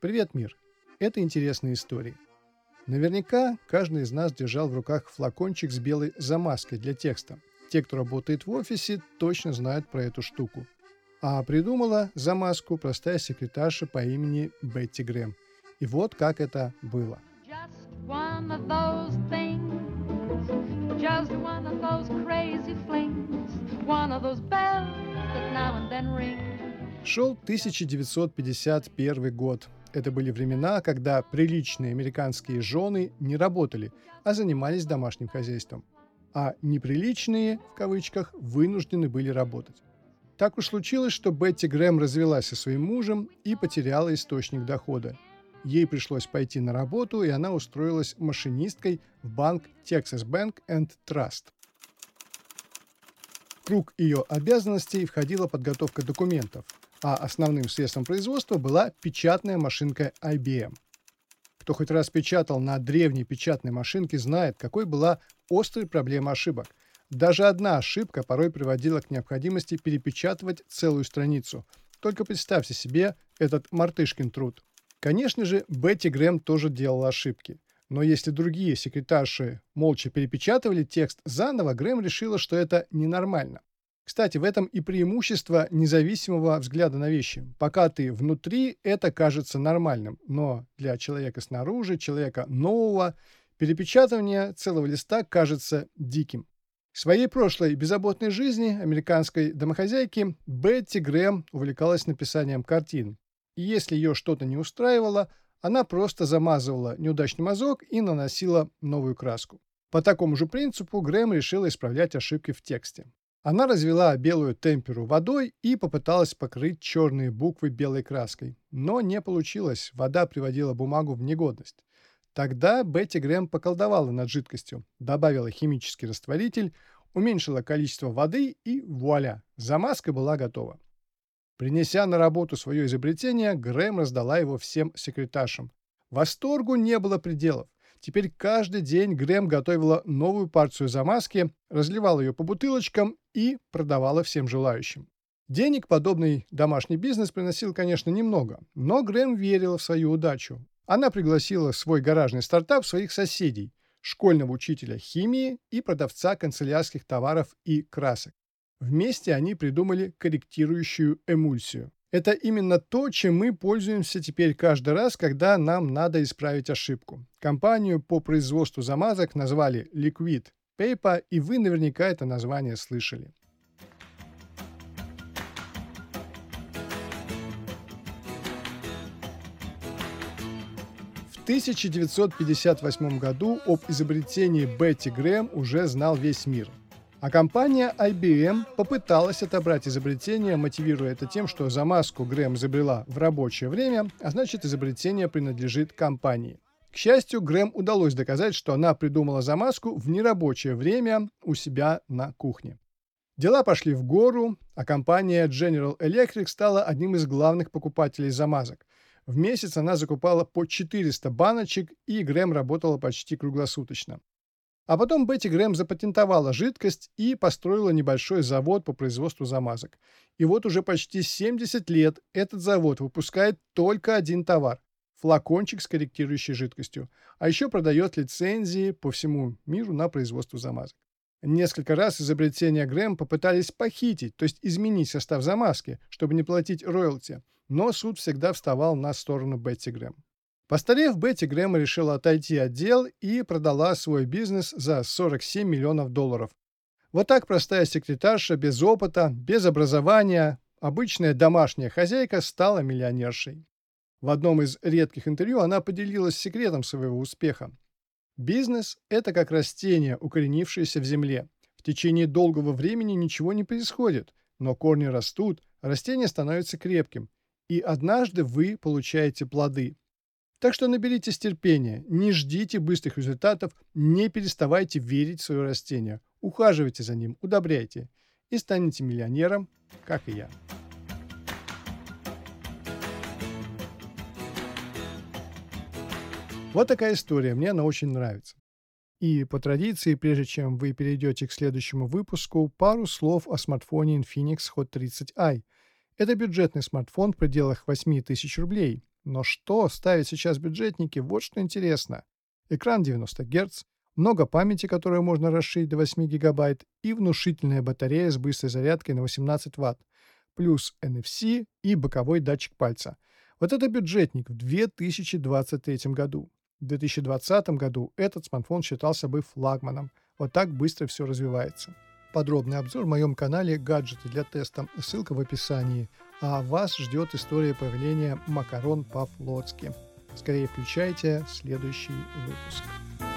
Привет, мир! Это интересные истории. Наверняка каждый из нас держал в руках флакончик с белой замазкой для текста. Те, кто работает в офисе, точно знают про эту штуку. А придумала замазку простая секретарша по имени Бетти Грэм. И вот как это было. Шел 1951 год. Это были времена, когда приличные американские жены не работали, а занимались домашним хозяйством. А неприличные, в кавычках, вынуждены были работать. Так уж случилось, что Бетти Грэм развелась со своим мужем и потеряла источник дохода. Ей пришлось пойти на работу, и она устроилась машинисткой в банк Texas Bank and Trust. Круг ее обязанностей входила подготовка документов – а основным средством производства была печатная машинка IBM. Кто хоть раз печатал на древней печатной машинке, знает, какой была острой проблема ошибок. Даже одна ошибка порой приводила к необходимости перепечатывать целую страницу. Только представьте себе этот мартышкин труд. Конечно же, Бетти Грэм тоже делала ошибки. Но если другие секретарши молча перепечатывали текст заново, Грэм решила, что это ненормально. Кстати, в этом и преимущество независимого взгляда на вещи. Пока ты внутри, это кажется нормальным, но для человека снаружи, человека нового, перепечатывание целого листа кажется диким. В своей прошлой беззаботной жизни американской домохозяйки Бетти Грэм увлекалась написанием картин. И если ее что-то не устраивало, она просто замазывала неудачный мазок и наносила новую краску. По такому же принципу Грэм решила исправлять ошибки в тексте. Она развела белую темперу водой и попыталась покрыть черные буквы белой краской. Но не получилось, вода приводила бумагу в негодность. Тогда Бетти Грэм поколдовала над жидкостью, добавила химический растворитель, уменьшила количество воды и вуаля, замазка была готова. Принеся на работу свое изобретение, Грэм раздала его всем секретаршам. Восторгу не было пределов. Теперь каждый день Грэм готовила новую порцию замазки, разливала ее по бутылочкам и продавала всем желающим. Денег подобный домашний бизнес приносил, конечно, немного, но Грэм верила в свою удачу. Она пригласила в свой гаражный стартап своих соседей, школьного учителя химии и продавца канцелярских товаров и красок. Вместе они придумали корректирующую эмульсию. Это именно то, чем мы пользуемся теперь каждый раз, когда нам надо исправить ошибку. Компанию по производству замазок назвали Liquid Paper, и вы наверняка это название слышали. В 1958 году об изобретении Бетти Грэм уже знал весь мир – а компания IBM попыталась отобрать изобретение, мотивируя это тем, что замазку Грэм изобрела в рабочее время, а значит изобретение принадлежит компании. К счастью, Грэм удалось доказать, что она придумала замазку в нерабочее время у себя на кухне. Дела пошли в гору, а компания General Electric стала одним из главных покупателей замазок. В месяц она закупала по 400 баночек, и Грэм работала почти круглосуточно. А потом Бетти Грэм запатентовала жидкость и построила небольшой завод по производству замазок. И вот уже почти 70 лет этот завод выпускает только один товар – флакончик с корректирующей жидкостью, а еще продает лицензии по всему миру на производство замазок. Несколько раз изобретения Грэм попытались похитить, то есть изменить состав замазки, чтобы не платить роялти, но суд всегда вставал на сторону Бетти Грэм. Постарев, Бетти Грэм решила отойти от дел и продала свой бизнес за 47 миллионов долларов. Вот так простая секретарша без опыта, без образования, обычная домашняя хозяйка стала миллионершей. В одном из редких интервью она поделилась секретом своего успеха. Бизнес – это как растение, укоренившееся в земле. В течение долгого времени ничего не происходит, но корни растут, растение становится крепким, и однажды вы получаете плоды. Так что наберитесь терпения, не ждите быстрых результатов, не переставайте верить в свое растение. Ухаживайте за ним, удобряйте и станете миллионером, как и я. Вот такая история, мне она очень нравится. И по традиции, прежде чем вы перейдете к следующему выпуску, пару слов о смартфоне Infinix Hot 30i. Это бюджетный смартфон в пределах 8000 рублей – Но что ставить сейчас бюджетники, вот что интересно. Экран 90 Гц, много памяти, которую можно расширить до 8 гигабайт, и внушительная батарея с быстрой зарядкой на 18 Вт, плюс NFC и боковой датчик пальца. Вот это бюджетник в 2023 году. В 2020 году этот смартфон считался бы флагманом. Вот так быстро все развивается. Подробный обзор в моем канале «Гаджеты для теста». Ссылка в описании. А вас ждет история появления макарон по-флотски. Скорее включайте следующий выпуск.